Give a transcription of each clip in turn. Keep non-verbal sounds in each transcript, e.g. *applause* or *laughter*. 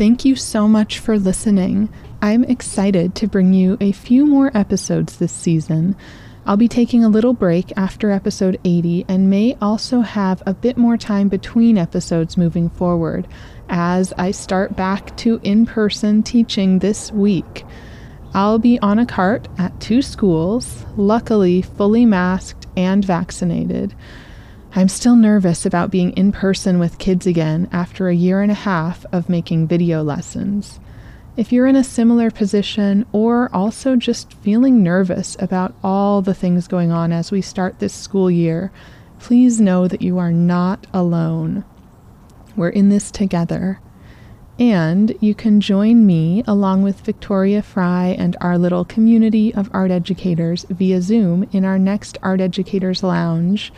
Thank you so much for listening. I'm excited to bring you a few more episodes this season. I'll be taking a little break after episode 80 and may also have a bit more time between episodes moving forward as I start back to in person teaching this week. I'll be on a cart at two schools, luckily fully masked and vaccinated. I'm still nervous about being in person with kids again after a year and a half of making video lessons. If you're in a similar position or also just feeling nervous about all the things going on as we start this school year, please know that you are not alone. We're in this together. And you can join me along with Victoria Fry and our little community of art educators via Zoom in our next Art Educators Lounge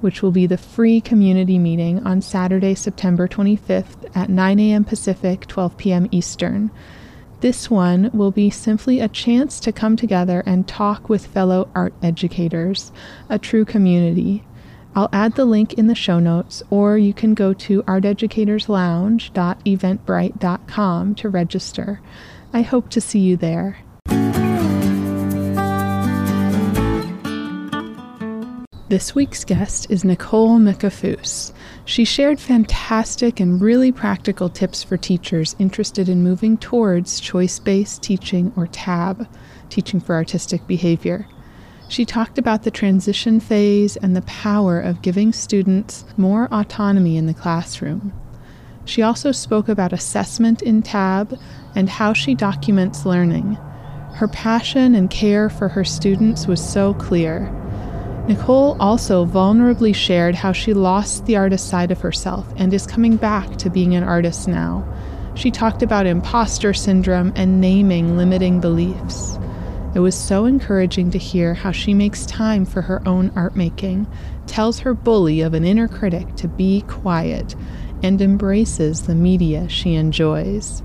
which will be the free community meeting on Saturday, September 25th at 9 a.m. Pacific, 12 p.m. Eastern. This one will be simply a chance to come together and talk with fellow art educators, a true community. I'll add the link in the show notes, or you can go to arteducatorslounge.eventbrite.com to register. I hope to see you there. This week's guest is Nicole Mikafus. She shared fantastic and really practical tips for teachers interested in moving towards choice based teaching or TAB, teaching for artistic behavior. She talked about the transition phase and the power of giving students more autonomy in the classroom. She also spoke about assessment in TAB and how she documents learning. Her passion and care for her students was so clear Nicole also vulnerably shared how she lost the artist side of herself and is coming back to being an artist now. She talked about imposter syndrome and naming limiting beliefs. It was so encouraging to hear how she makes time for her own art making, tells her bully of an inner critic to be quiet, and embraces the media she enjoys.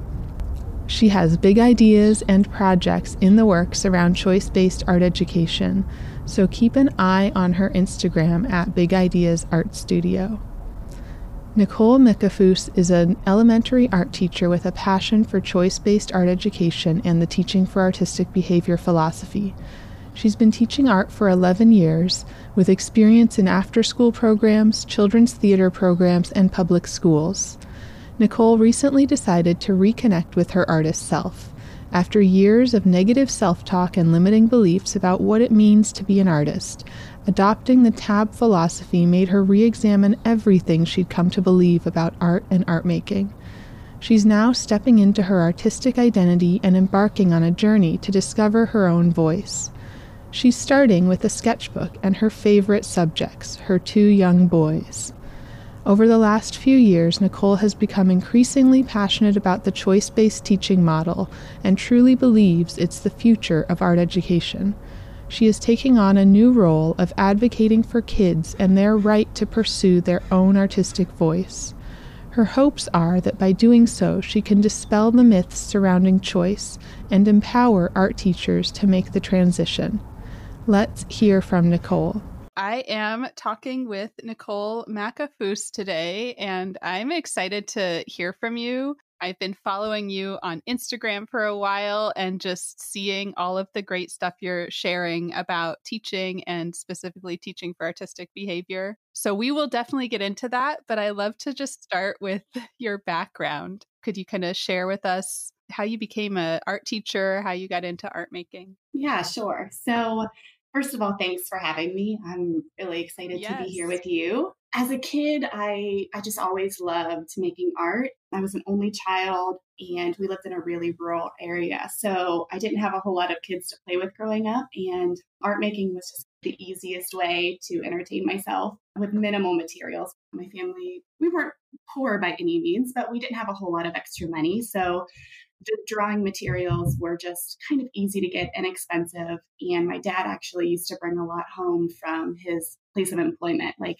She has big ideas and projects in the works around choice based art education, so keep an eye on her Instagram at Big Ideas Art Studio. Nicole Mikafus is an elementary art teacher with a passion for choice based art education and the teaching for artistic behavior philosophy. She's been teaching art for 11 years, with experience in after school programs, children's theater programs, and public schools. Nicole recently decided to reconnect with her artist self. After years of negative self talk and limiting beliefs about what it means to be an artist, adopting the TAB philosophy made her re examine everything she'd come to believe about art and art making. She's now stepping into her artistic identity and embarking on a journey to discover her own voice. She's starting with a sketchbook and her favorite subjects, her two young boys. Over the last few years, Nicole has become increasingly passionate about the choice based teaching model and truly believes it's the future of art education. She is taking on a new role of advocating for kids and their right to pursue their own artistic voice. Her hopes are that by doing so, she can dispel the myths surrounding choice and empower art teachers to make the transition. Let's hear from Nicole. I am talking with Nicole Makafus today, and I'm excited to hear from you. I've been following you on Instagram for a while and just seeing all of the great stuff you're sharing about teaching and specifically teaching for artistic behavior. So we will definitely get into that, but I love to just start with *laughs* your background. Could you kind of share with us how you became an art teacher, how you got into art making? Yeah, sure. So First of all, thanks for having me. I'm really excited yes. to be here with you. As a kid, I I just always loved making art. I was an only child and we lived in a really rural area. So I didn't have a whole lot of kids to play with growing up, and art making was just the easiest way to entertain myself with minimal materials. My family, we weren't poor by any means, but we didn't have a whole lot of extra money. So the drawing materials were just kind of easy to get, and inexpensive. And my dad actually used to bring a lot home from his place of employment. Like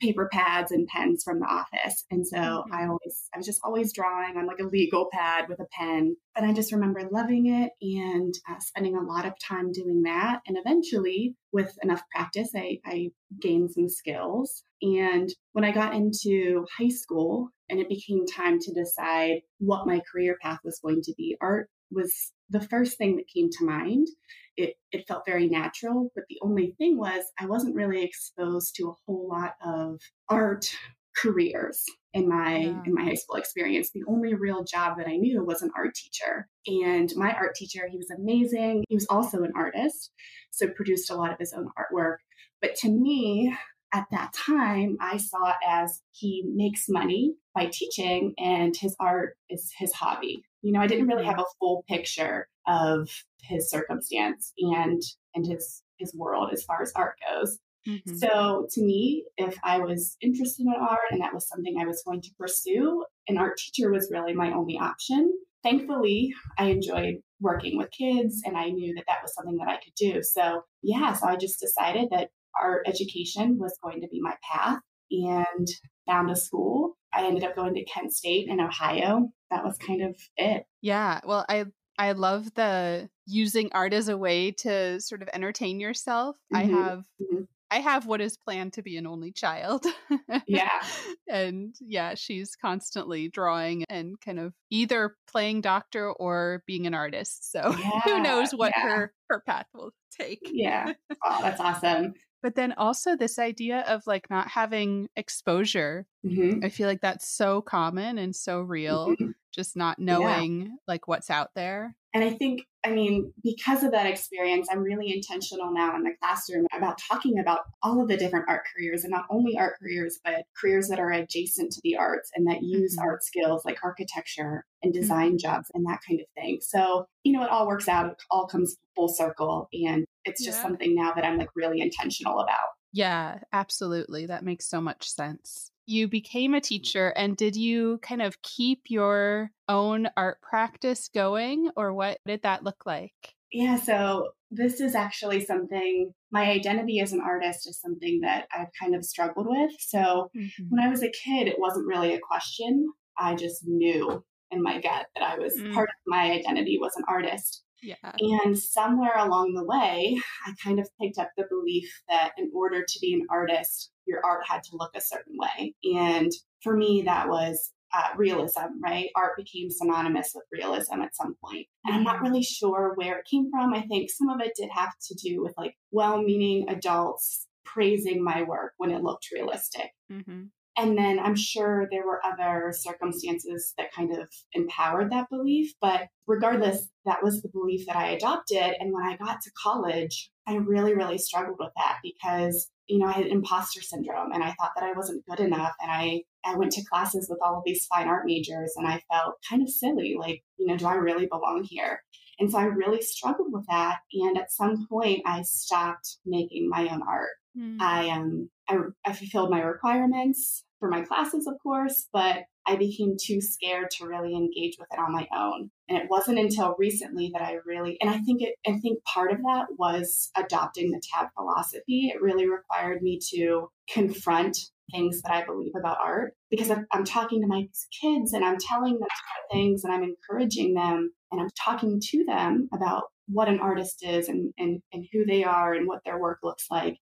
paper pads and pens from the office. And so mm-hmm. I always, I was just always drawing on like a legal pad with a pen. And I just remember loving it and uh, spending a lot of time doing that. And eventually, with enough practice, I, I gained some skills. And when I got into high school and it became time to decide what my career path was going to be, art was the first thing that came to mind. It, it felt very natural, but the only thing was I wasn't really exposed to a whole lot of art careers in my yeah. in my high school experience. The only real job that I knew was an art teacher. And my art teacher, he was amazing. He was also an artist, so produced a lot of his own artwork. But to me, at that time, I saw it as he makes money by teaching and his art is his hobby. You know, I didn't really have a full picture of his circumstance and and his his world as far as art goes. Mm-hmm. So to me, if I was interested in art and that was something I was going to pursue, an art teacher was really my only option. Thankfully, I enjoyed working with kids and I knew that that was something that I could do. So, yeah, so I just decided that art education was going to be my path and found a school. I ended up going to Kent State in Ohio. That was kind of it. Yeah. Well, I I love the using art as a way to sort of entertain yourself. Mm-hmm. I have mm-hmm. I have what is planned to be an only child. yeah. *laughs* and yeah, she's constantly drawing and kind of either playing doctor or being an artist. So *laughs* yeah, who knows what yeah. her her path will take. Yeah. Oh, that's awesome. But then also this idea of like not having exposure. Mm-hmm. I feel like that's so common and so real. Mm-hmm. Just not knowing yeah. like what's out there. And I think, I mean, because of that experience, I'm really intentional now in the classroom about talking about all of the different art careers and not only art careers, but careers that are adjacent to the arts and that use mm-hmm. art skills like architecture and design mm-hmm. jobs and that kind of thing. So, you know, it all works out, it all comes full circle. And it's just yeah. something now that I'm like really intentional about. Yeah, absolutely. That makes so much sense. You became a teacher, and did you kind of keep your own art practice going, or what did that look like? Yeah, so this is actually something my identity as an artist is something that I've kind of struggled with. So mm-hmm. when I was a kid, it wasn't really a question. I just knew in my gut that I was mm. part of my identity was an artist. Yeah. And somewhere along the way, I kind of picked up the belief that in order to be an artist, your art had to look a certain way. And for me, that was uh, realism, right? Art became synonymous with realism at some point. And I'm not mm-hmm. really sure where it came from. I think some of it did have to do with like well meaning adults praising my work when it looked realistic. Mm-hmm. And then I'm sure there were other circumstances that kind of empowered that belief. But regardless, that was the belief that I adopted. And when I got to college, I really, really struggled with that because, you know, I had imposter syndrome and I thought that I wasn't good enough. And I, I went to classes with all of these fine art majors and I felt kind of silly. Like, you know, do I really belong here? And so I really struggled with that. And at some point, I stopped making my own art. Mm. I um I, I fulfilled my requirements for my classes, of course, but I became too scared to really engage with it on my own. And it wasn't until recently that I really, and I think it, I think part of that was adopting the TAB philosophy. It really required me to confront things that I believe about art because I'm talking to my kids and I'm telling them things and I'm encouraging them and I'm talking to them about what an artist is and, and, and who they are and what their work looks like.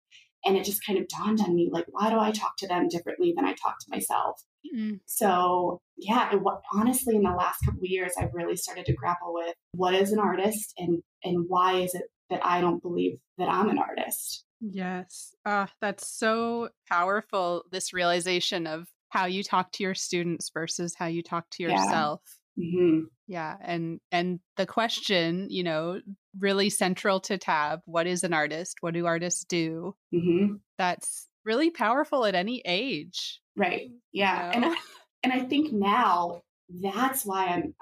And it just kind of dawned on me like, why do I talk to them differently than I talk to myself? Mm-hmm. So, yeah, it, honestly, in the last couple of years, I've really started to grapple with what is an artist and, and why is it that I don't believe that I'm an artist? Yes. Uh, that's so powerful. This realization of how you talk to your students versus how you talk to yourself. Yeah. Mm-hmm. Yeah. And, and the question, you know, really central to tab what is an artist what do artists do mm-hmm. that's really powerful at any age right yeah you know? and I, and i think now that's why i'm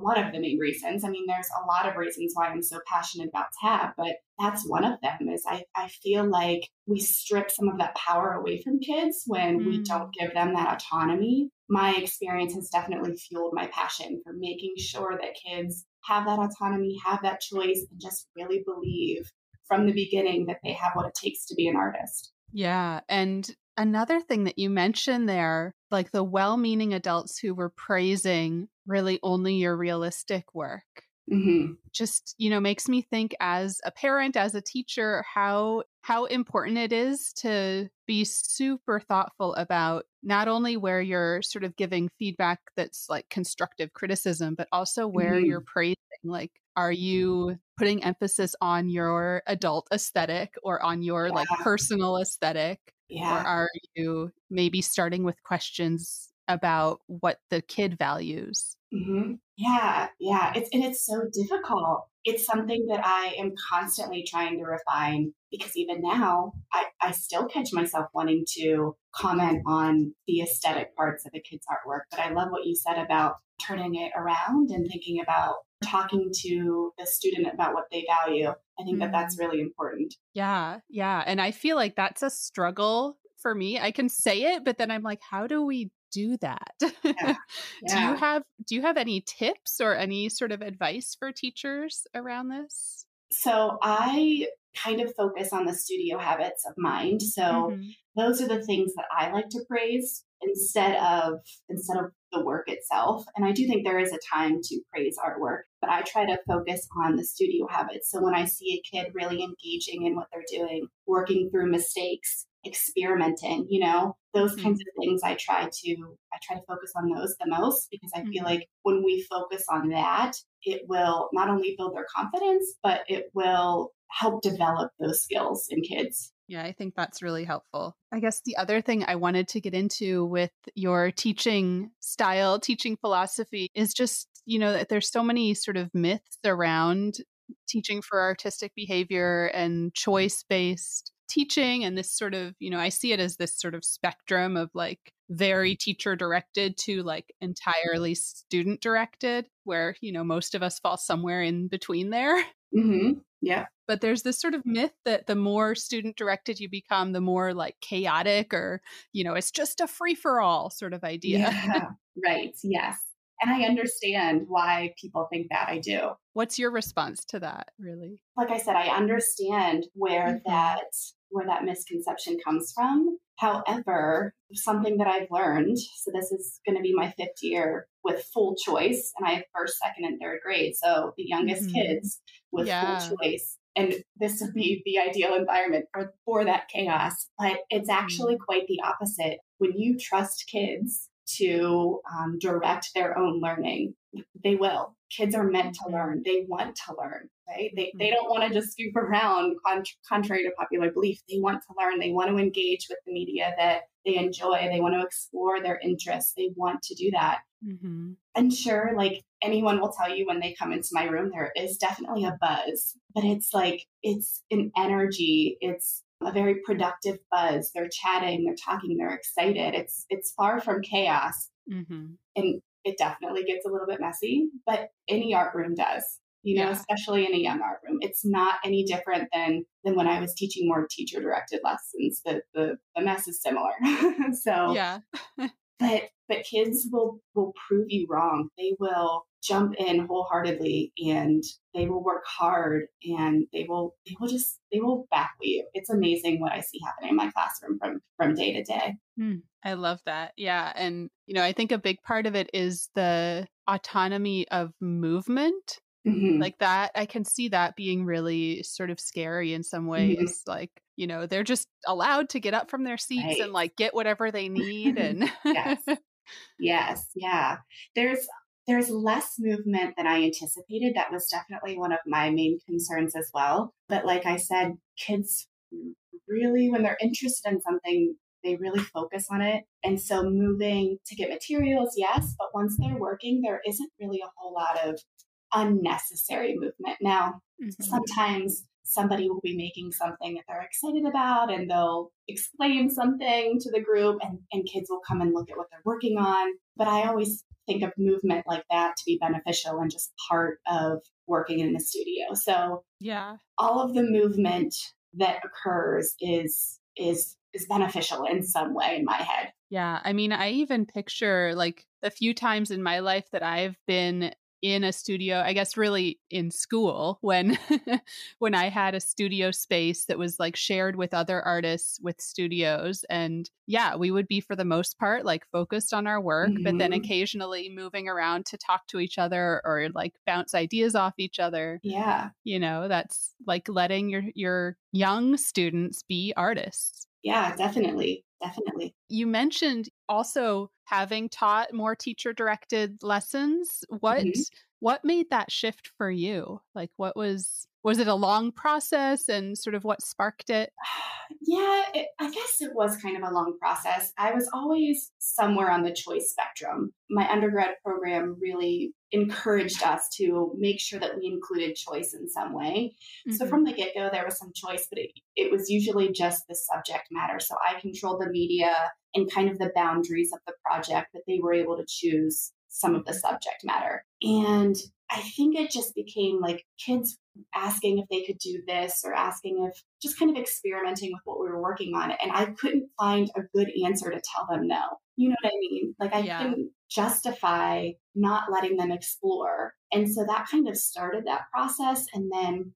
one of the main reasons. I mean, there's a lot of reasons why I'm so passionate about TAB, but that's one of them is I, I feel like we strip some of that power away from kids when mm. we don't give them that autonomy. My experience has definitely fueled my passion for making sure that kids have that autonomy, have that choice, and just really believe from the beginning that they have what it takes to be an artist. Yeah. And another thing that you mentioned there, like the well meaning adults who were praising really only your realistic work. Mm-hmm. Just, you know, makes me think as a parent, as a teacher, how how important it is to be super thoughtful about not only where you're sort of giving feedback that's like constructive criticism, but also where mm-hmm. you're praising. Like, are you putting emphasis on your adult aesthetic or on your yeah. like personal aesthetic? Yeah. Or are you maybe starting with questions about what the kid values. Mm-hmm. Yeah, yeah. It's and it's so difficult. It's something that I am constantly trying to refine because even now I, I still catch myself wanting to comment on the aesthetic parts of a kid's artwork. But I love what you said about turning it around and thinking about talking to the student about what they value. I think that that's mm-hmm. really important. Yeah, yeah. And I feel like that's a struggle for me. I can say it, but then I'm like, how do we do that. Yeah. Yeah. *laughs* do you have do you have any tips or any sort of advice for teachers around this? So I kind of focus on the studio habits of mind. So mm-hmm. those are the things that I like to praise instead of instead of the work itself. And I do think there is a time to praise artwork, but I try to focus on the studio habits. So when I see a kid really engaging in what they're doing, working through mistakes, experimenting, you know, those mm-hmm. kinds of things I try to I try to focus on those the most because I mm-hmm. feel like when we focus on that, it will not only build their confidence, but it will help develop those skills in kids. Yeah, I think that's really helpful. I guess the other thing I wanted to get into with your teaching style, teaching philosophy is just, you know, that there's so many sort of myths around teaching for artistic behavior and choice based teaching and this sort of, you know, I see it as this sort of spectrum of like very teacher directed to like entirely student directed, where, you know, most of us fall somewhere in between there. *laughs* Mm-hmm. Yeah. But there's this sort of myth that the more student directed you become, the more like chaotic or, you know, it's just a free for all sort of idea. Yeah. right. Yes. And I understand why people think that. I do. What's your response to that, really? Like I said, I understand where mm-hmm. that where that misconception comes from. However, something that I've learned, so this is going to be my fifth year with full choice, and I have first, second, and third grade. So the youngest mm-hmm. kids with yeah. full choice. And this would be the ideal environment for, for that chaos. But it's actually mm-hmm. quite the opposite. When you trust kids to um, direct their own learning, they will. Kids are meant to mm-hmm. learn. They want to learn, right? They, they mm-hmm. don't want to just scoop around contrary to popular belief. They want to learn. They want to engage with the media that they enjoy. They want to explore their interests. They want to do that. Mm-hmm. And sure, like anyone will tell you when they come into my room, there is definitely a buzz, but it's like, it's an energy. It's a very productive buzz. They're chatting, they're talking, they're excited. It's it's far from chaos. Mm-hmm. And it definitely gets a little bit messy, but any art room does, you know, yeah. especially in a young art room. It's not any different than than when I was teaching more teacher directed lessons. The, the the mess is similar. *laughs* so yeah. *laughs* but but kids will will prove you wrong. They will jump in wholeheartedly and they will work hard and they will they will just they will back you. It's amazing what I see happening in my classroom from from day to day. Hmm. I love that. Yeah, and you know, I think a big part of it is the autonomy of movement. Mm-hmm. Like that, I can see that being really sort of scary in some ways. Mm-hmm. Like, you know, they're just allowed to get up from their seats right. and like get whatever they *laughs* need. And yes, yes, yeah. There's there's less movement than I anticipated. That was definitely one of my main concerns as well. But like I said, kids really, when they're interested in something, they really focus on it. And so moving to get materials, yes, but once they're working, there isn't really a whole lot of unnecessary movement. Now, mm-hmm. sometimes somebody will be making something that they're excited about and they'll explain something to the group and, and kids will come and look at what they're working on But I always think of movement like that to be beneficial and just part of working in the studio. So, yeah, all of the movement that occurs is is is beneficial in some way in my head. Yeah, I mean, I even picture like a few times in my life that I've been in a studio i guess really in school when *laughs* when i had a studio space that was like shared with other artists with studios and yeah we would be for the most part like focused on our work mm-hmm. but then mm-hmm. occasionally moving around to talk to each other or like bounce ideas off each other yeah you know that's like letting your your young students be artists yeah definitely definitely. You mentioned also having taught more teacher directed lessons. What mm-hmm. what made that shift for you? Like what was was it a long process and sort of what sparked it *sighs* yeah it, i guess it was kind of a long process i was always somewhere on the choice spectrum my undergrad program really encouraged us to make sure that we included choice in some way. Mm-hmm. So from the get go, there was some choice, but it, it was usually just the subject matter. So I controlled the media and kind of the boundaries of the project, but they were able to choose some of the subject matter. And I think it just became like kids asking if they could do this or asking if just kind of experimenting with what we were working on. And I couldn't find a good answer to tell them no. You know what I mean? Like I yeah. couldn't justify not letting them explore. And so that kind of started that process. And then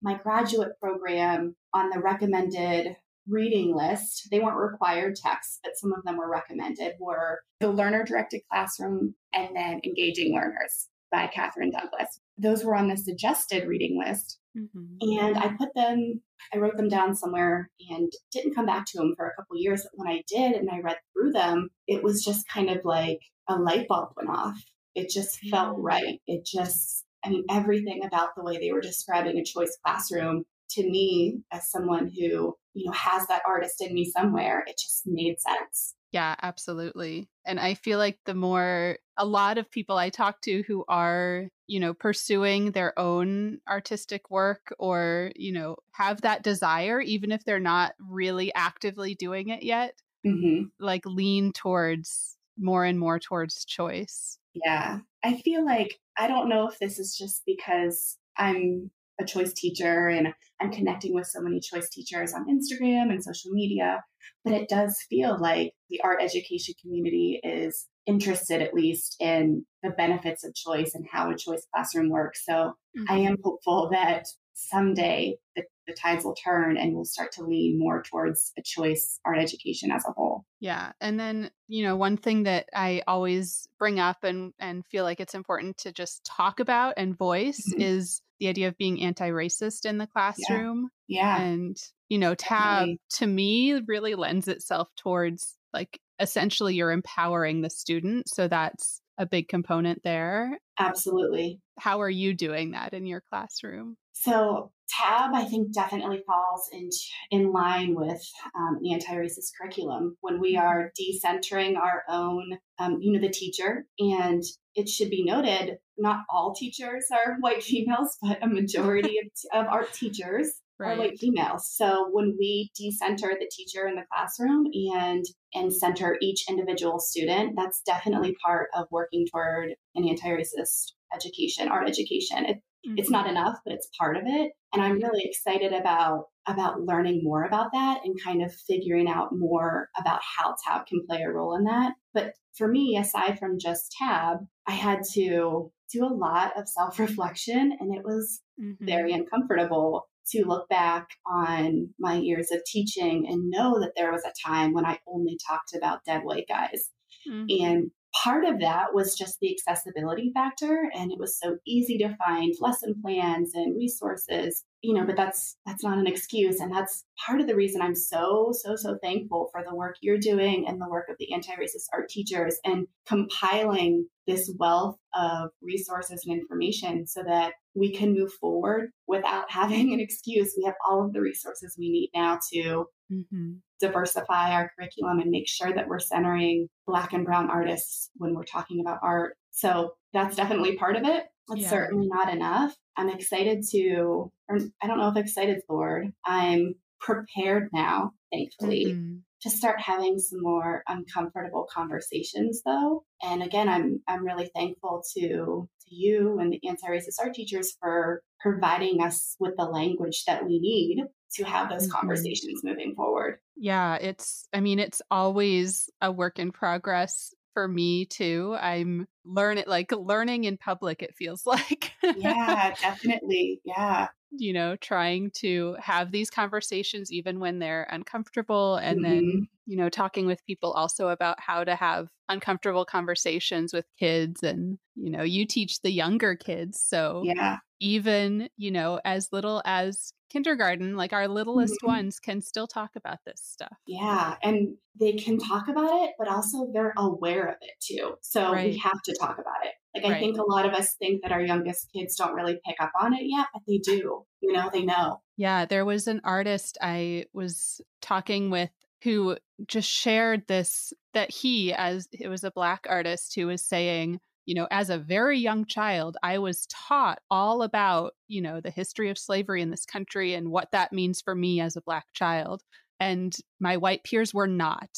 my graduate program on the recommended reading list, they weren't required texts, but some of them were recommended, were The Learner Directed Classroom and then Engaging Learners by Katherine Douglas. Those were on the suggested reading list. Mm-hmm. And I put them, I wrote them down somewhere and didn't come back to them for a couple years. But when I did and I read through them, it was just kind of like a light bulb went off. It just felt right. It just, I mean, everything about the way they were describing a choice classroom to me, as someone who, you know, has that artist in me somewhere, it just made sense. Yeah, absolutely. And I feel like the more a lot of people I talk to who are, you know, pursuing their own artistic work or, you know, have that desire, even if they're not really actively doing it yet, mm-hmm. like lean towards more and more towards choice. Yeah. I feel like I don't know if this is just because I'm a choice teacher and I'm connecting with so many choice teachers on Instagram and social media. But it does feel like the art education community is interested, at least, in the benefits of choice and how a choice classroom works. So mm-hmm. I am hopeful that someday the, the tides will turn and we'll start to lean more towards a choice art education as a whole. Yeah. And then, you know, one thing that I always bring up and, and feel like it's important to just talk about and voice mm-hmm. is the idea of being anti-racist in the classroom. Yeah. yeah. And, you know, tab to me really lends itself towards like essentially you're empowering the student. So that's a big component there. Absolutely. How are you doing that in your classroom? So tab i think definitely falls in, in line with um, the anti-racist curriculum when we mm-hmm. are decentering our own um, you know the teacher and it should be noted not all teachers are *laughs* white females but a majority *laughs* of, of art teachers right. are white females so when we decenter the teacher in the classroom and and center each individual student that's definitely part of working toward an anti-racist education art education it, Mm-hmm. It's not enough, but it's part of it. And I'm really excited about about learning more about that and kind of figuring out more about how tab can play a role in that. But for me, aside from just tab, I had to do a lot of self-reflection and it was mm-hmm. very uncomfortable to look back on my years of teaching and know that there was a time when I only talked about dead white guys. Mm-hmm. And part of that was just the accessibility factor and it was so easy to find lesson plans and resources you know but that's that's not an excuse and that's part of the reason i'm so so so thankful for the work you're doing and the work of the anti-racist art teachers and compiling this wealth of resources and information so that we can move forward without *laughs* having an excuse we have all of the resources we need now to mm-hmm diversify our curriculum and make sure that we're centering Black and Brown artists when we're talking about art. So that's definitely part of it. It's yeah. certainly not enough. I'm excited to, or I don't know if excited is the word. I'm prepared now, thankfully, mm-hmm. To start having some more uncomfortable conversations though. And again, I'm I'm really thankful to to you and the anti-racist art teachers for providing us with the language that we need to have those mm-hmm. conversations moving forward. Yeah, it's I mean it's always a work in progress for me too. I'm learn it like learning in public it feels like. yeah, *laughs* definitely. Yeah you know, trying to have these conversations even when they're uncomfortable. And mm-hmm. then, you know, talking with people also about how to have uncomfortable conversations with kids. And, you know, you teach the younger kids. So, yeah. even, you know, as little as kindergarten, like our littlest mm-hmm. ones can still talk about this stuff. Yeah. And they can talk about it, but also they're aware of it too. So right. we have to talk about it. Like, I right. think a lot of us think that our youngest kids don't really pick up on it yet, but they do. You know, they know. Yeah. There was an artist I was talking with who just shared this that he, as it was a black artist who was saying, you know, as a very young child, I was taught all about, you know, the history of slavery in this country and what that means for me as a black child. And my white peers were not.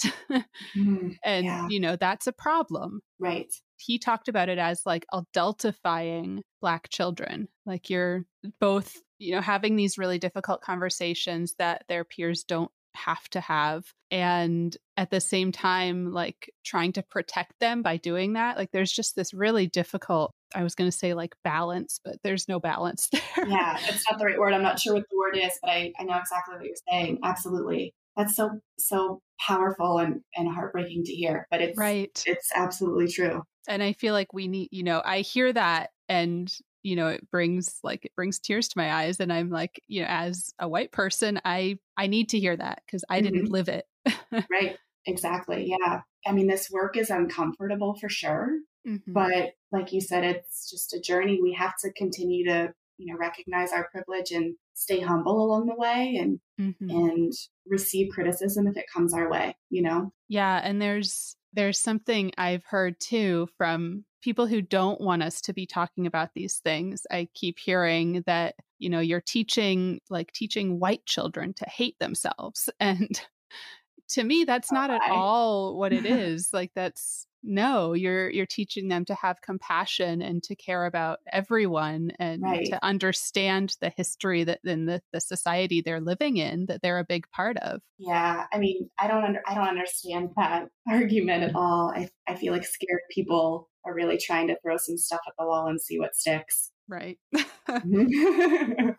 mm, *laughs* and, yeah. you know, that's a problem. Right. He talked about it as like adultifying black children. Like you're both, you know, having these really difficult conversations that their peers don't have to have and at the same time like trying to protect them by doing that like there's just this really difficult i was going to say like balance but there's no balance *laughs* there. Yeah it's not the right word i'm not sure what the word is but i, I know exactly what you're saying absolutely. That's so so powerful and and heartbreaking to hear but it's right. it's absolutely true. And i feel like we need you know i hear that and you know it brings like it brings tears to my eyes and i'm like you know as a white person i i need to hear that because i mm-hmm. didn't live it right exactly yeah i mean this work is uncomfortable for sure mm-hmm. but like you said it's just a journey we have to continue to you know recognize our privilege and stay humble along the way and mm-hmm. and receive criticism if it comes our way you know yeah and there's there's something i've heard too from people who don't want us to be talking about these things. I keep hearing that, you know, you're teaching, like teaching white children to hate themselves. *laughs* And to me, that's oh, not at all what it *laughs* is. like, that's no, you're you're teaching them to have compassion and to care about everyone and right. to understand the history that in the, the society they're living in that they're a big part of. Yeah. I mean, I don't under I don't understand that *laughs* argument at mm. all. I I feel like scared people are really trying to throw some stuff at the wall and see what sticks. Right. *laughs* *laughs*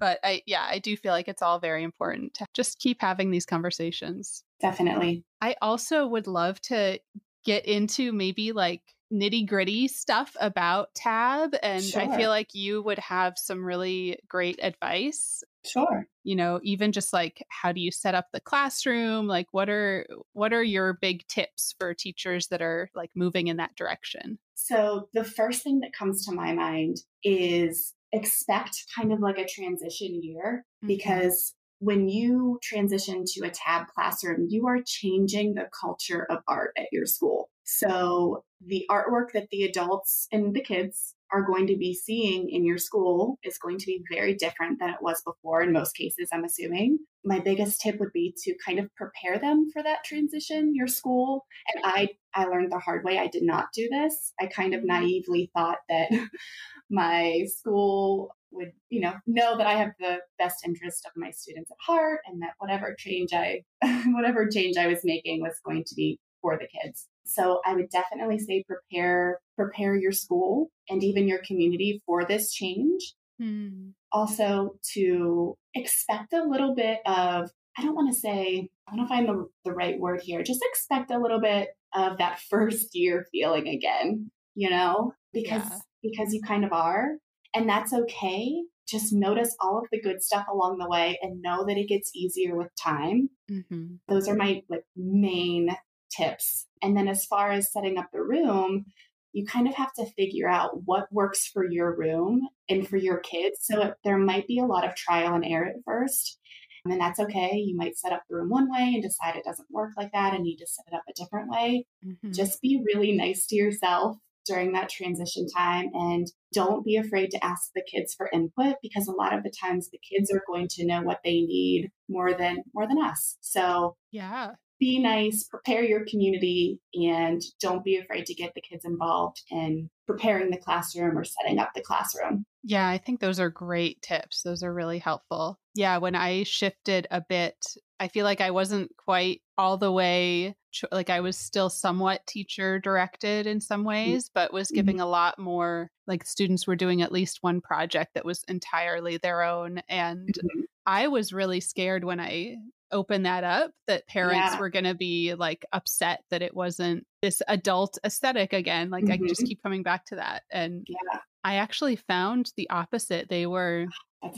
But I, yeah, I do feel like it's all very important to just keep having these conversations. Definitely. I also would love to get into maybe like nitty gritty stuff about tab and sure. i feel like you would have some really great advice sure you know even just like how do you set up the classroom like what are what are your big tips for teachers that are like moving in that direction so the first thing that comes to my mind is expect kind of like a transition year mm-hmm. because when you transition to a tab classroom, you are changing the culture of art at your school. So the artwork that the adults and the kids are going to be seeing in your school is going to be very different than it was before in most cases, I'm assuming. My biggest tip would be to kind of prepare them for that transition, your school. And I I learned the hard way. I did not do this. I kind of mm-hmm. naively thought that *laughs* my school would you know know that i have the best interest of my students at heart and that whatever change i *laughs* whatever change i was making was going to be for the kids so i would definitely say prepare prepare your school and even your community for this change mm. also to expect a little bit of i don't want to say i want to find the, the right word here just expect a little bit of that *laughs* first year feeling again you know because yeah. because you kind of are and that's okay. Just notice all of the good stuff along the way and know that it gets easier with time. Mm-hmm. Those are my like main tips. And then as far as setting up the room, you kind of have to figure out what works for your room and for your kids. So it, there might be a lot of trial and error at first. And that's okay. You might set up the room one way and decide it doesn't work like that and need to set it up a different way. Mm-hmm. Just be really nice to yourself during that transition time and don't be afraid to ask the kids for input because a lot of the times the kids are going to know what they need more than more than us. So, yeah. Be nice, prepare your community and don't be afraid to get the kids involved in preparing the classroom or setting up the classroom. Yeah, I think those are great tips. Those are really helpful. Yeah, when I shifted a bit, I feel like I wasn't quite all the way like I was still somewhat teacher directed in some mm. ways, but was giving mm-hmm. a lot more like students were doing at least one project that was entirely their own. And mm-hmm. I was really scared when I opened that up that parents yeah. were going to be like upset that it wasn't this adult aesthetic again. Like mm-hmm. I just keep coming back to that. And yeah. I actually found the opposite. They were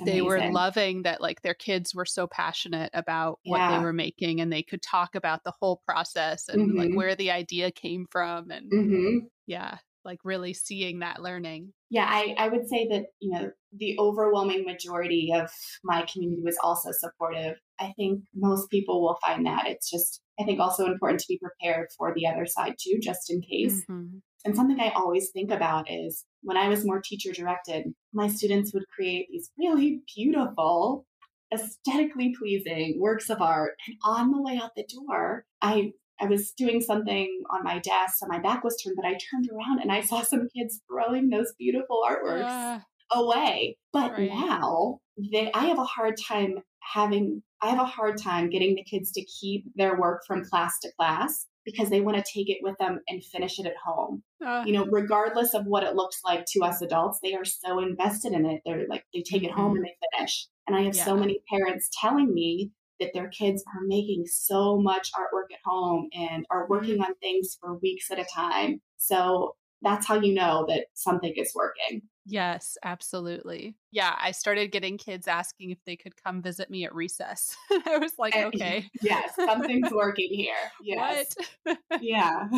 they were loving that like their kids were so passionate about yeah. what they were making and they could talk about the whole process and mm-hmm. like where the idea came from and mm-hmm. yeah like really seeing that learning yeah I, I would say that you know the overwhelming majority of my community was also supportive i think most people will find that it's just i think also important to be prepared for the other side too just in case mm-hmm. And something I always think about is when I was more teacher directed, my students would create these really beautiful, aesthetically pleasing works of art. And on the way out the door, I I was doing something on my desk, so my back was turned, but I turned around and I saw *laughs* some kids throwing those beautiful artworks uh, away. But right. now they, I have a hard time having I have a hard time getting the kids to keep their work from class to class because they want to take it with them and finish it at home. Uh, you know, regardless of what it looks like to us adults, they are so invested in it. They're like, they take it home and mm-hmm. they finish. And I have yeah. so many parents telling me that their kids are making so much artwork at home and are working mm-hmm. on things for weeks at a time. So that's how you know that something is working. Yes, absolutely. Yeah, I started getting kids asking if they could come visit me at recess. *laughs* I was like, eh, okay. yes, something's *laughs* working here. Yes. What? yeah. *laughs*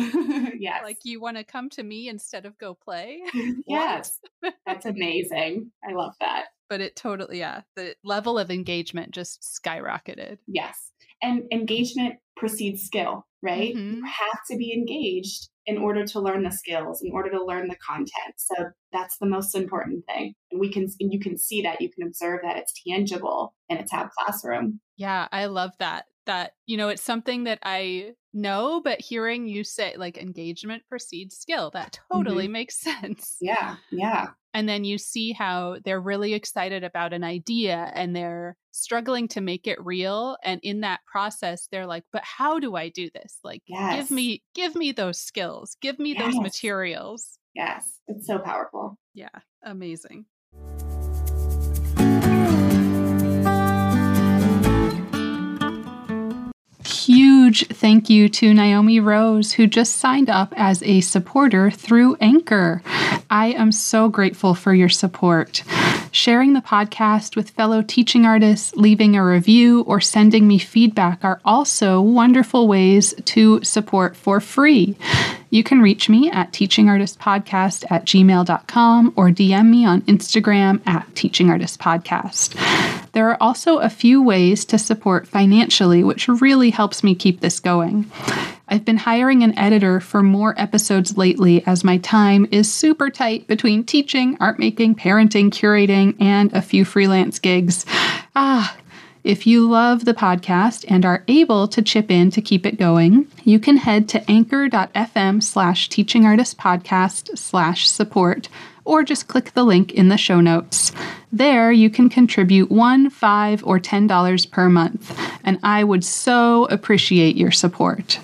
yes. Like you want to come to me instead of go play? yes. That's amazing. I love that. But it totally, yeah, the level of engagement just skyrocketed. Yes. And engagement precedes skill, right? Mm-hmm. You have to be engaged in order to learn the skills, in order to learn the content. So that's the most important thing. And we can and you can see that, you can observe that it's tangible in a tab classroom. Yeah, I love that. That, you know, it's something that I know, but hearing you say like engagement precedes skill, that totally mm-hmm. makes *laughs* sense. Yeah, yeah. And then you see how they're really excited about an idea and they're struggling to make it real. And in that process, they're like, but how do I do this? Like, yes. give me, give me those skills, give me yes. those materials. Yes, it's so powerful. Yeah, amazing. Huge thank you to Naomi Rose, who just signed up as a supporter through Anchor. I am so grateful for your support. Sharing the podcast with fellow teaching artists, leaving a review, or sending me feedback are also wonderful ways to support for free. You can reach me at teachingartistpodcast at gmail.com or DM me on Instagram at teachingartistpodcast. There are also a few ways to support financially, which really helps me keep this going. I've been hiring an editor for more episodes lately as my time is super tight between teaching, art making, parenting, curating, and a few freelance gigs. Ah, if you love the podcast and are able to chip in to keep it going, you can head to anchor.fm slash teachingartistpodcast slash support or just click the link in the show notes. There, you can contribute one, five, or ten dollars per month, and I would so appreciate your support.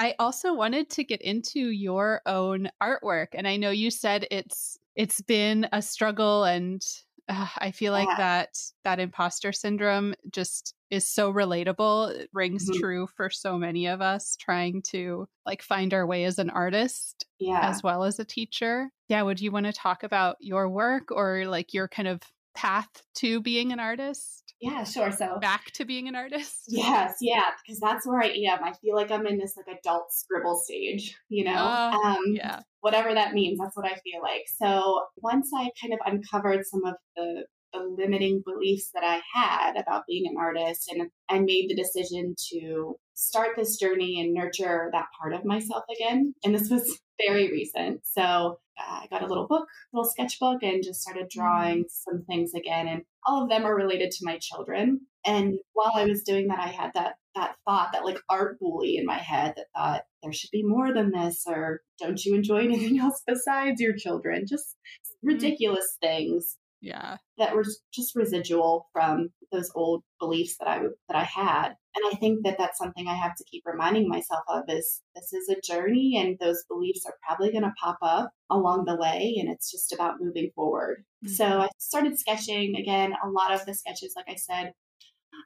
I also wanted to get into your own artwork and I know you said it's it's been a struggle and uh, I feel like yeah. that that imposter syndrome just is so relatable. It rings mm-hmm. true for so many of us trying to like find our way as an artist yeah. as well as a teacher. Yeah, would you want to talk about your work or like your kind of path to being an artist? Yeah, sure. So back to being an artist. Yes, yeah, because that's where I am. I feel like I'm in this like adult scribble stage, you know. Uh, um, yeah. Whatever that means, that's what I feel like. So once I kind of uncovered some of the the limiting beliefs that I had about being an artist. And I made the decision to start this journey and nurture that part of myself again. And this was very recent. So uh, I got a little book, little sketchbook, and just started drawing mm. some things again. And all of them are related to my children. And while I was doing that, I had that that thought, that like art bully in my head that thought there should be more than this, or don't you enjoy *laughs* anything else besides your children? Just mm. ridiculous things yeah that were just residual from those old beliefs that i that i had and i think that that's something i have to keep reminding myself of is this is a journey and those beliefs are probably going to pop up along the way and it's just about moving forward mm-hmm. so i started sketching again a lot of the sketches like i said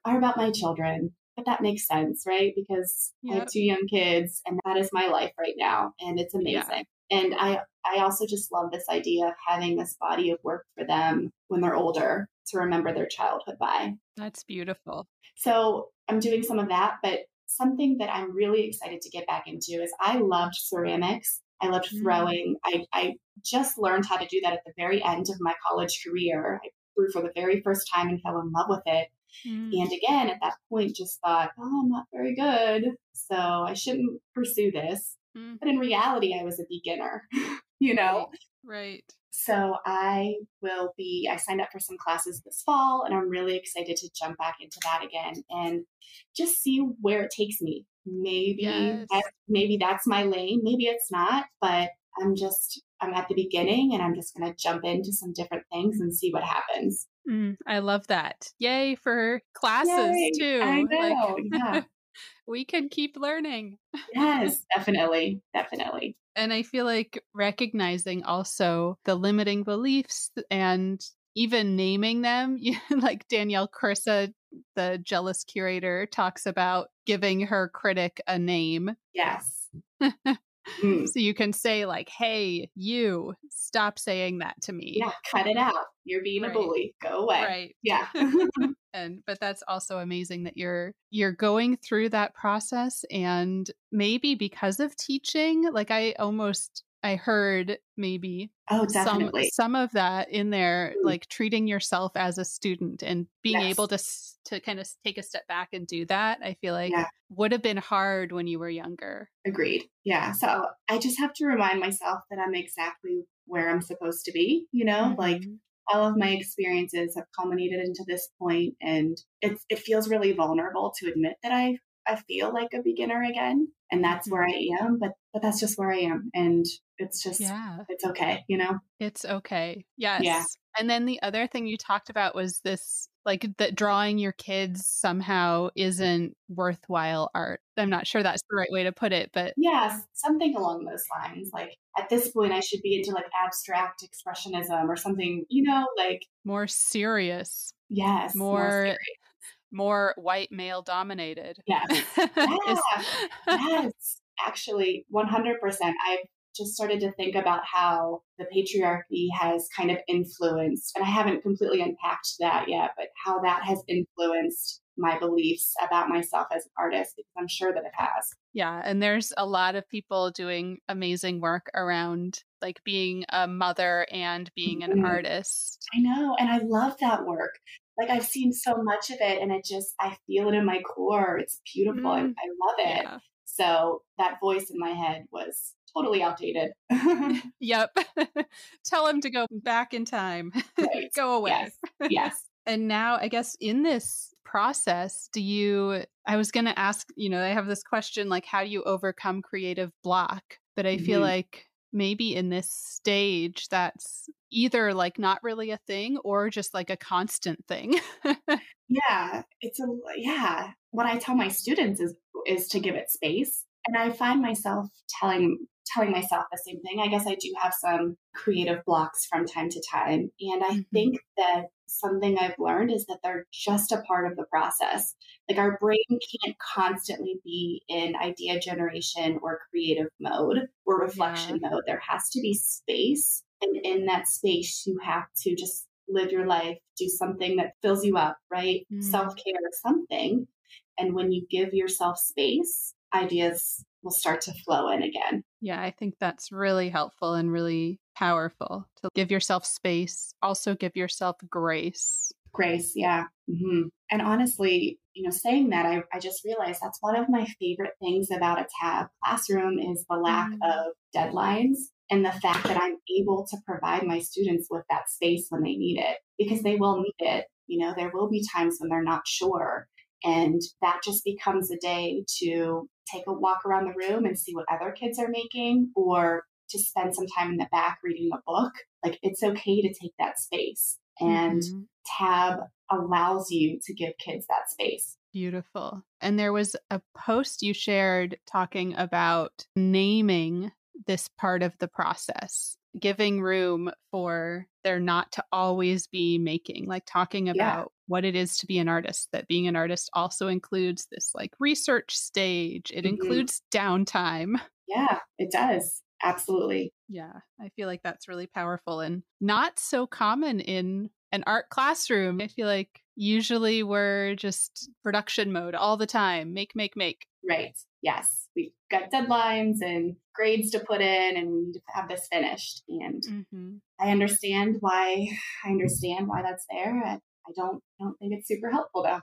are about my children but that makes sense right because yep. i have two young kids and that is my life right now and it's amazing yeah. And I, I also just love this idea of having this body of work for them when they're older to remember their childhood by. That's beautiful. So I'm doing some of that, but something that I'm really excited to get back into is I loved ceramics. I loved mm. throwing. I, I just learned how to do that at the very end of my college career. I threw for the very first time and fell in love with it. Mm. And again, at that point, just thought, oh, I'm not very good. So I shouldn't pursue this. Mm. But in reality, I was a beginner, *laughs* you know? Right. So I will be, I signed up for some classes this fall and I'm really excited to jump back into that again and just see where it takes me. Maybe, yes. that, maybe that's my lane. Maybe it's not, but I'm just, I'm at the beginning and I'm just going to jump into some different things and see what happens. Mm, I love that. Yay for classes Yay. too. I know. Like, yeah. We can keep learning. yes, *laughs* definitely. Definitely. And I feel like recognizing also the limiting beliefs and even naming them, *laughs* like Danielle Krysa, the jealous curator, talks about giving her critic a name. Yes. *laughs* Mm. So you can say like, "Hey, you, stop saying that to me." Yeah, cut it out. You're being right. a bully. Go away. Right. Yeah. *laughs* *laughs* and but that's also amazing that you're you're going through that process and maybe because of teaching, like I almost I heard maybe oh definitely some, some of that in there, mm. like treating yourself as a student and being yes. able to to kind of take a step back and do that. I feel like yeah. would have been hard when you were younger. Agreed. Yeah. So I just have to remind myself that I'm exactly where I'm supposed to be. You know, mm-hmm. like all of my experiences have culminated into this point, and it it feels really vulnerable to admit that I I feel like a beginner again and that's where. I am, but but that's just where I am and it's just yeah. it's okay, you know. It's okay. Yes. Yeah. And then the other thing you talked about was this like that drawing your kids somehow isn't worthwhile art. I'm not sure that's the right way to put it, but yes, something along those lines. Like at this point, I should be into like abstract expressionism or something, you know, like more serious. Yes, more, more more white male dominated. Yes. *laughs* Yeah. yes. Actually, 100%. I've just started to think about how the patriarchy has kind of influenced, and I haven't completely unpacked that yet, but how that has influenced my beliefs about myself as an artist because I'm sure that it has. Yeah, and there's a lot of people doing amazing work around like being a mother and being an mm-hmm. artist. I know, and I love that work like I've seen so much of it and it just I feel it in my core. It's beautiful. Mm. I, I, love it. Yeah. So that voice in my head was totally outdated. *laughs* *laughs* yep. *laughs* Tell him to go back in time. Right. go away. Yes. yes. and now I guess in this process do you I was going to ask, you know, I have this question like how do you overcome creative block? But I feel mm-hmm. like maybe in this stage that's either like not really a thing or just like a constant thing. yeah, it's a yeah. What I tell my students is is to give it space. And I find myself telling telling myself the same thing. I guess I do have some creative blocks from time to time. And I mm-hmm. think that something I've learned is that they're just a part of the process. Like our brain can't constantly be in idea generation or creative mode or reflection yeah. mode. There has to be space. And in that space, you have to just live your life, do something that fills you up, right? Mm. Self care, something. And when you give yourself space, ideas will start to flow in again. Yeah, I think that's really helpful and really powerful to give yourself space, also give yourself grace. Grace, yeah. Mm-hmm. And honestly, you know, saying that, I, I just realized that's one of my favorite things about a tab classroom is the lack mm-hmm. of deadlines and the fact that I'm able to provide my students with that space when they need it because they will need it. You know, there will be times when they're not sure. And that just becomes a day to take a walk around the room and see what other kids are making or to spend some time in the back reading a book. Like it's okay to take that space. And mm-hmm. Tab allows you to give kids that space. Beautiful. And there was a post you shared talking about naming this part of the process, giving room for there not to always be making, like talking about yeah. what it is to be an artist, that being an artist also includes this like research stage, it mm-hmm. includes downtime. *laughs* Yeah, it does. Absolutely. Yeah, I feel like that's really powerful and not so common in an art classroom. I feel like usually we're just production mode all the time make, make, make. Right. Yes. We've got deadlines and grades to put in and we need to have this finished. And mm-hmm. I understand why I understand why that's there. I, I don't I don't think it's super helpful though.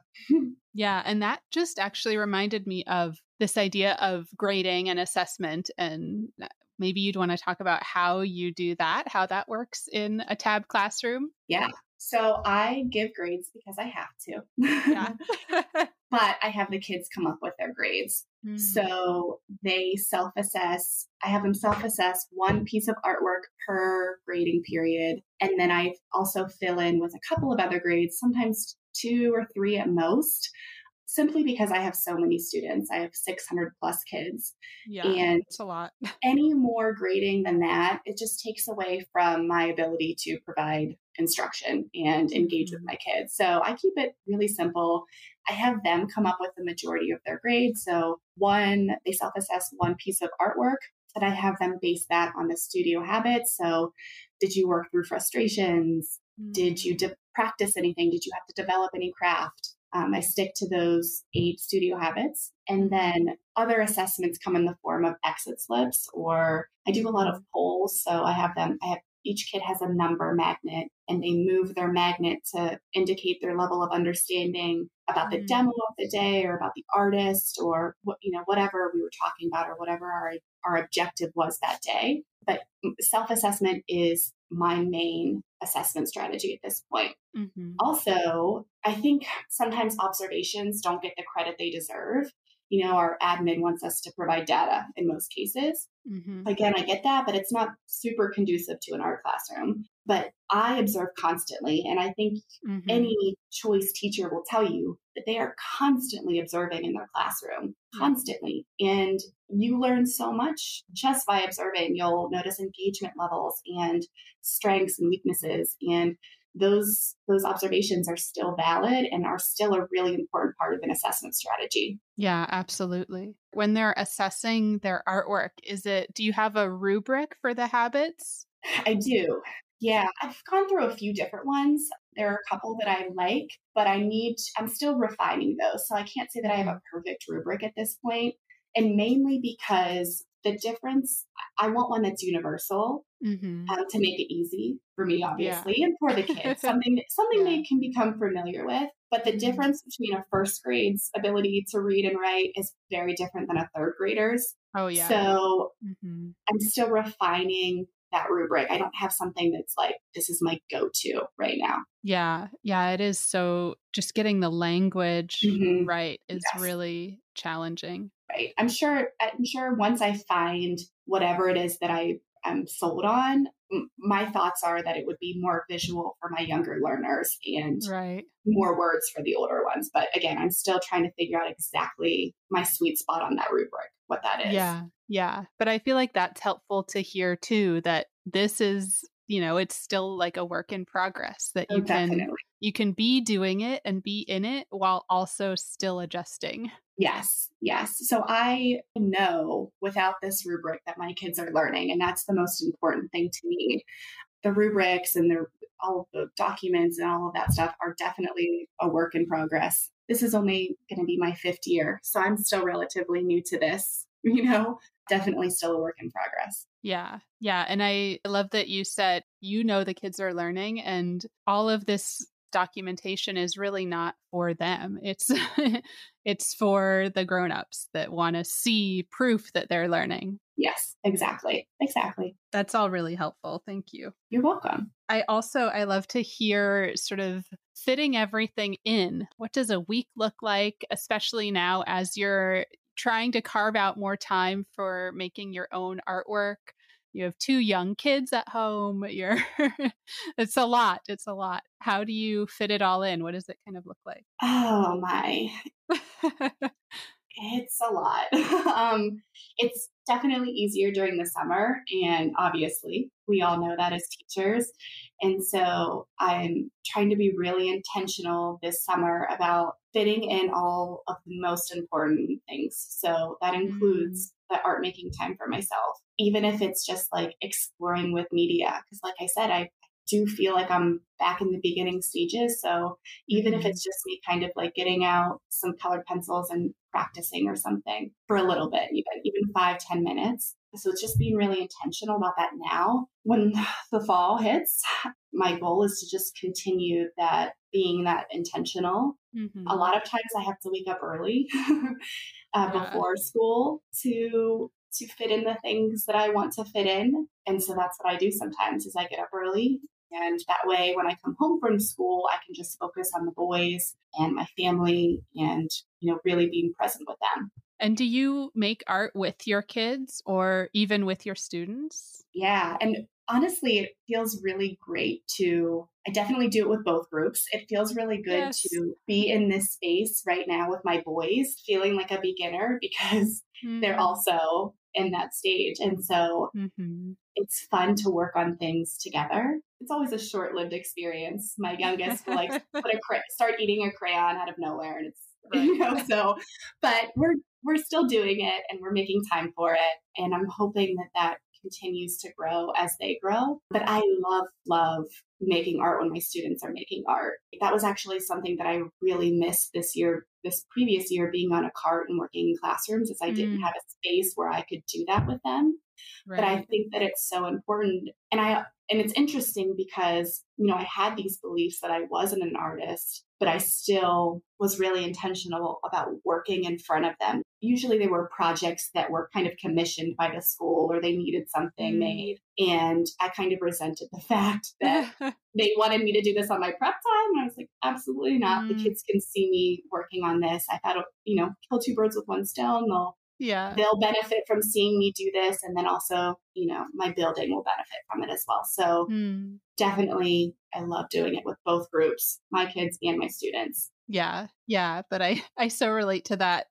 *laughs* yeah, and that just actually reminded me of this idea of grading and assessment and maybe you'd want to talk about how you do that, how that works in a tab classroom. Yeah. So I give grades because I have to. Yeah. *laughs* but I have the kids come up with their grades. Mm. So they self assess. I have them self assess one piece of artwork per grading period. And then I also fill in with a couple of other grades, sometimes two or three at most simply because I have so many students. I have 600 plus kids. Yeah, and it's a lot. *laughs* any more grading than that, it just takes away from my ability to provide instruction and engage mm-hmm. with my kids. So I keep it really simple. I have them come up with the majority of their grades. So one, they self-assess one piece of artwork. That I have them base that on the studio habits. So, did you work through frustrations? Mm-hmm. Did you de- practice anything? Did you have to develop any craft? Um, I stick to those eight studio habits. And then other assessments come in the form of exit slips, or I do a lot of polls. So I have them, I have each kid has a number magnet and they move their magnet to indicate their level of understanding about the mm-hmm. demo of the day or about the artist or what, you know, whatever we were talking about or whatever our, our objective was that day. But self assessment is my main assessment strategy at this point. Mm-hmm. Also, I think sometimes observations don't get the credit they deserve. You know, our admin wants us to provide data in most cases. Mm-hmm. Again, I get that, but it's not super conducive to an art classroom. But I observe constantly, and I think mm-hmm. any choice teacher will tell you that they are constantly observing in their classroom, constantly. And you learn so much just by observing. You'll notice engagement levels and strengths and weaknesses. And those those observations are still valid and are still a really important part of an assessment strategy. Yeah, absolutely. When they're assessing their artwork, is it do you have a rubric for the habits? I do. Yeah, I've gone through a few different ones. There are a couple that I like, but I need I'm still refining those. So I can't say that I have mm-hmm. a perfect rubric at this point and mainly because the difference i want one that's universal mm-hmm. um, to make it easy for me obviously yeah. and for the kids *laughs* something something yeah. they can become familiar with but the mm-hmm. difference between a first grade's ability to read and write is very different than a third grader's oh yeah so mm-hmm. i'm still refining that rubric i don't have something that's like this is my go-to right now yeah yeah it is so just getting the language mm-hmm. right is yes. really challenging right? I'm sure, I'm sure once I find whatever it is that I am sold on, my thoughts are that it would be more visual for my younger learners and right. more words for the older ones. But again, I'm still trying to figure out exactly my sweet spot on that rubric, what that is. Yeah. Yeah. But I feel like that's helpful to hear too that this is, you know, it's still like a work in progress that oh, you can definitely. you can be doing it and be in it while also still adjusting. Yes, yes. So I know without this rubric that my kids are learning, and that's the most important thing to me. The rubrics and the all of the documents and all of that stuff are definitely a work in progress. This is only going to be my fifth year, so I'm still relatively new to this. *laughs* you know, definitely still a work in progress. Yeah. Yeah. And I love that you said, you know, the kids are learning and all of this documentation is really not for them. It's *laughs* it's for the grown-ups that want to see proof that they're learning. Yes, exactly. Exactly. That's all really helpful. Thank you. You're welcome. I also I love to hear sort of fitting everything in. What does a week look like, especially now as you're trying to carve out more time for making your own artwork? you have two young kids at home you're *laughs* it's a lot it's a lot how do you fit it all in? What does it kind of look like? Oh my. *laughs* It's a lot. *laughs* Um, it's definitely easier during the summer and obviously we all know that as teachers and so i'm trying to be really intentional this summer about fitting in all of the most important things so that includes mm that art making time for myself, even if it's just like exploring with media. Because, like I said, I do feel like I'm back in the beginning stages. So, even if mm-hmm. it's just me kind of like getting out some colored pencils and practicing or something for a little bit, even, even five ten minutes. So, it's just being really intentional about that now. When *laughs* the fall hits, my goal is to just continue that being that intentional. Mm-hmm. A lot of times I have to wake up early *laughs* uh, yeah. before school to to fit in the things that I want to fit in. And so that's what I do sometimes is I get up early and that way when I come home from school I can just focus on the boys and my family and you know really being present with them. And do you make art with your kids or even with your students? Yeah, and honestly, it feels really great to, I definitely do it with both groups. It feels really good yes. to be in this space right now with my boys, feeling like a beginner *laughs* because mm-hmm. they're also in that stage. And so mm-hmm. It's fun to work on things together. It's always a short lived experience. My youngest will like *laughs* put a start eating a crayon out of nowhere and it's, right. you know, so, but we're, we're still doing it and we're making time for it. And I'm hoping that that continues to grow as they grow. But I love, love making art when my students are making art. That was actually something that I really missed this year, this previous year, being on a cart and working in classrooms, as I mm. didn't have a space where I could do that with them. Right. But I think that it's so important. And I, and it's interesting because, you know, I had these beliefs that I wasn't an artist, but I still was really intentional about working in front of them. Usually they were projects that were kind of commissioned by the school or they needed something mm. made. And I kind of resented the *laughs* fact that *laughs* they wanted me to do this on my prep time. And I was like, absolutely not. Mm. The kids can see me working on this. I thought, you know, kill two birds with one stone. They'll yeah they'll benefit from seeing me do this and then also you know my building will benefit from it as well so mm. definitely i love doing it with both groups my kids and my students yeah yeah but i *laughs* i so relate to that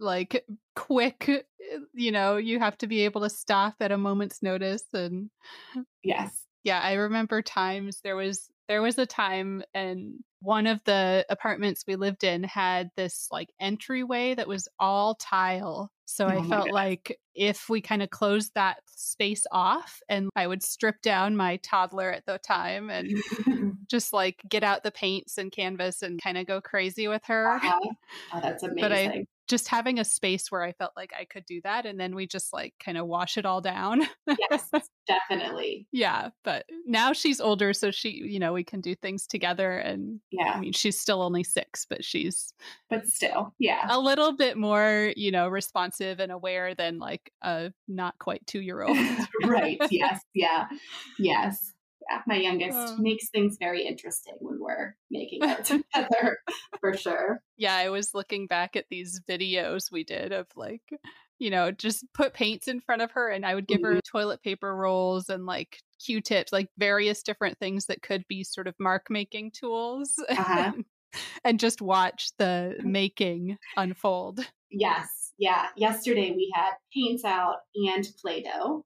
like quick you know you have to be able to stop at a moment's notice and yes yeah i remember times there was there was a time and one of the apartments we lived in had this like entryway that was all tile so oh I felt like if we kind of closed that space off and I would strip down my toddler at the time and *laughs* just like get out the paints and canvas and kind of go crazy with her. Uh-huh. *laughs* Oh, that's amazing. But I just having a space where I felt like I could do that and then we just like kind of wash it all down. yes, *laughs* definitely. Yeah, but now she's older so she, you know, we can do things together and yeah. I mean, she's still only 6, but she's But still, yeah. A little bit more, you know, responsive and aware than like a not quite 2-year-old. *laughs* right. Yes. Yeah. Yes my youngest oh. makes things very interesting when we're making it *laughs* together for sure. Yeah, I was looking back at these videos we did of like, you know, just put paints in front of her and I would give mm-hmm. her toilet paper rolls and like Q-tips, like various different things that could be sort of mark making tools. Uh-huh. *laughs* and just watch the making unfold. Yes. Yeah. Yesterday we had paints out and Play-Doh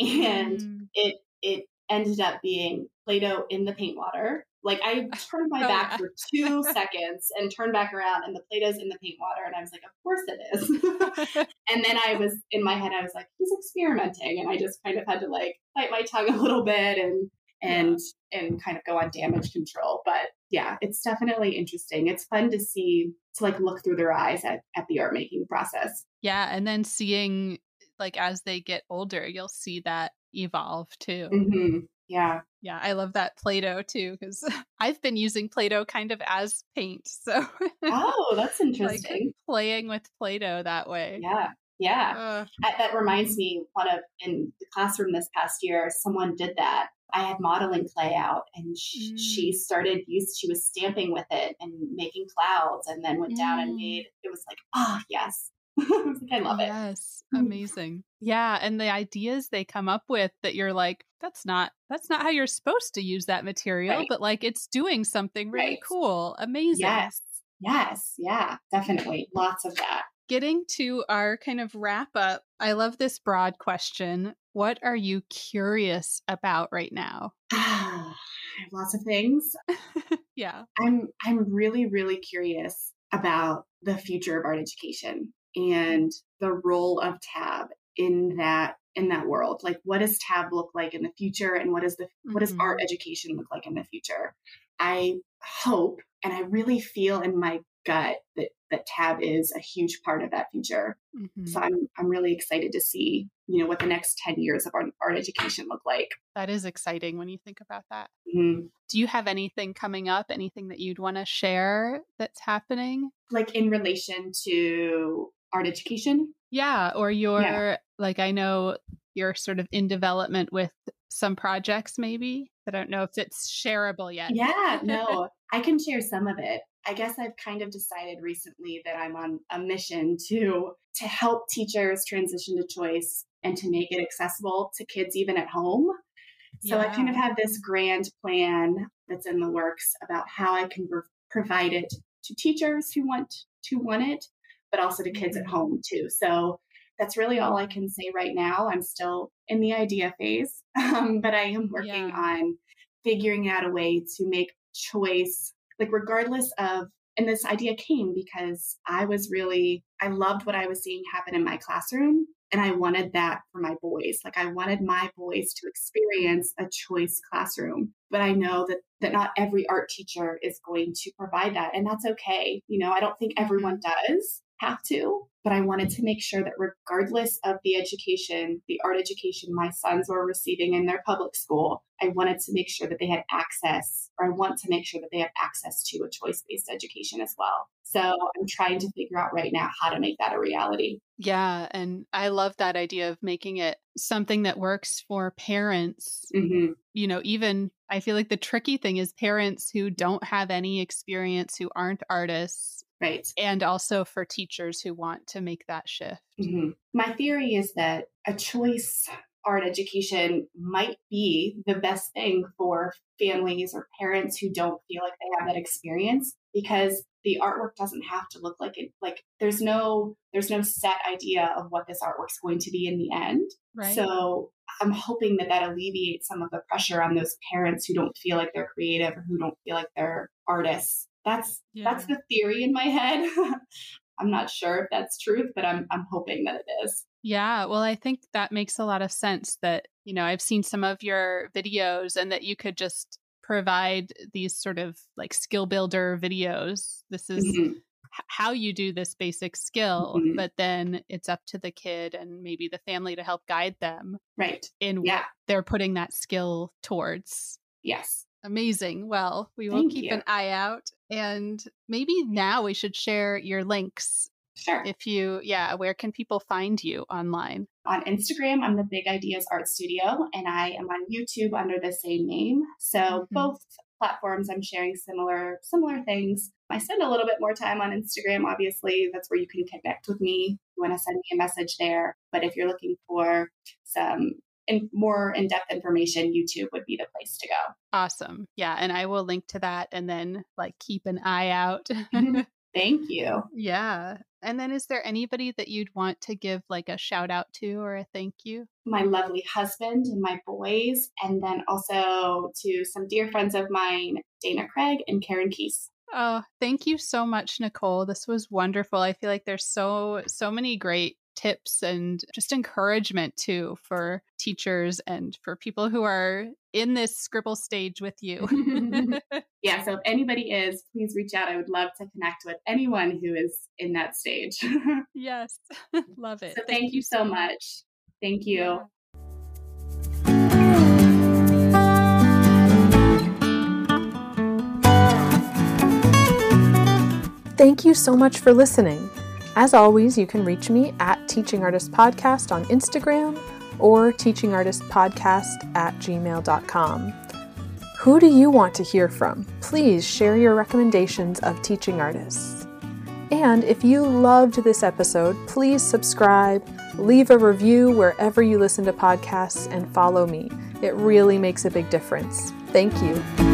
and mm. it it ended up being Play-Doh in the paint water. Like I *laughs* turned my oh, back yeah. for two *laughs* seconds and turned back around and the Play-Doh's in the paint water. And I was like, of course it is. *laughs* and then I was in my head, I was like, he's experimenting. And I just kind of had to like bite my tongue a little bit and and and kind of go on damage control. But yeah, it's definitely interesting. It's fun to see to like look through their eyes at, at the art making process. Yeah. And then seeing, like, as they get older, you'll see that evolve too. hmm Yeah. Yeah. I love that Play Doh too, because *laughs* I've been using Play Doh kind of as paint. So, Oh, that's *laughs* like interesting. playing with Play Doh that way. Yeah. Yeah. Uh, That that reminds me, one of in the classroom this past year, someone did that. I had modeling clay out, and sh- Mm. she started use. She was stamping with it and making clouds, and then went down and Mm. made. It was like, ah, yes. *laughs* I like, I love it. Yes, *laughs* amazing. Yeah, and the ideas they come up with that you're like, that's not that's not how you're supposed to use that material, Right. but like it's doing something really Right. cool. Amazing. Yes. Yes. Yeah. Definitely. Lots of that. Getting to our kind of wrap up, I love this broad question. What are you curious about right now? *sighs* I have lots of things. *laughs* yeah. I'm I'm really really curious about the future of art education and the role of tab in that in that world. Like what does tab look like in the future and what is the what does art education look like in the future? I hope and I really feel in my gut that that tab is a huge part of that future. Mhm. So I'm I'm really excited to see, you know, what the next 10 years of art, art education look like. That is exciting when you think about that. Mhm. Do you have anything coming up? Anything that you'd want to share that's happening? Like in relation to art education. Yeah, or your Yeah. like I know you're sort of in development with some projects maybe. I don't know if it's shareable yet. Yeah, no, *laughs* I can share some of it. I guess I've kind of decided recently that I'm on a mission to to help teachers transition to choice and to make it accessible to kids even at home. So I kind of have this grand plan that's in the works about how I can pro- provide it to teachers who want to want it, but also to kids at Mhm. home too. So that's really all I can say right now. I'm still in the idea phase, *laughs* um, but I am working Yeah. on figuring out a way to make choice, like regardless of. And this idea came because I was really, I loved what I was seeing happen in my classroom. And I wanted that for my boys. Like I wanted my boys to experience a choice classroom. But I know that that not every art teacher is going to provide that. And that's okay. You know, I don't think everyone does have to, but I wanted to make sure that regardless of the education, the art education my sons were receiving in their public school, I wanted to make sure that they had access, or I want to make sure that they have access to a choice based education as well. So I'm trying to figure out right now how to make that a reality. Yeah, and I love that idea of making it something that works for parents. hmm You know, even I feel like the tricky thing is parents who don't have any experience, who aren't artists, Right. and also for teachers who want to make that shift. Mhm. My theory is that a choice art education might be the best thing for families or parents who don't feel like they have that experience because the artwork doesn't have to look like it like there's no there's no set idea of what this artwork's going to be in the end Right. so i'm hoping that that alleviates some of the pressure on those parents who don't feel like they're creative or who don't feel like they're artists that's that's the theory in my head *laughs* i'm not sure if that's truth but i'm i'm hoping that it is Yeah, well, I think that makes a lot of sense that, you know, I've seen some of your videos and that you could just provide these sort of like skill builder videos. This is Mhm. h- how you do this basic skill, Mhm. but then it's up to the kid and maybe the family to help guide them right in Yeah. what they're putting that skill towards. yes Amazing. Well, we will Thank keep you. an eye out and maybe now we should share your links. sure If you, yeah, where can people find you online? on Instagram, I'm the Big Ideas Art Studio, and I am on YouTube under the same name. So Mhm. both platforms, I'm sharing similar similar things. I spend a little bit more time on Instagram. Obviously, that's where you can connect with me. You want to send me a message there. But if you're looking for some in, more in depth information, YouTube would be the place to go. Awesome. Yeah. And I will link to that and then like keep an eye out. Mm-hmm. *laughs* Thank you. yeah. And then is there anybody that you'd want to give like a shout out to or a thank you? my lovely husband and my boys, and then also to some dear friends of mine, Dana Craig and Karen Keese. Oh, thank you so much, Nicole. This was wonderful. I feel like there's so so many great tips and just encouragement too for teachers and for people who are in this scribble stage with you. *laughs* *laughs* yeah, so if anybody is, please reach out. I would love to connect with anyone who is in that stage. *laughs* yes, love it. So thank, thank you so much. much. Thank you. Yeah. Thank you so much for listening. As always, you can reach me at Teaching Artist Podcast on Instagram or teachingartistpodcast at gmail.com. Who do you want to hear from? Please share your recommendations of teaching artists. And if you loved this episode, please subscribe, leave a review wherever you listen to podcasts, and follow me. It really makes a big difference. Thank you.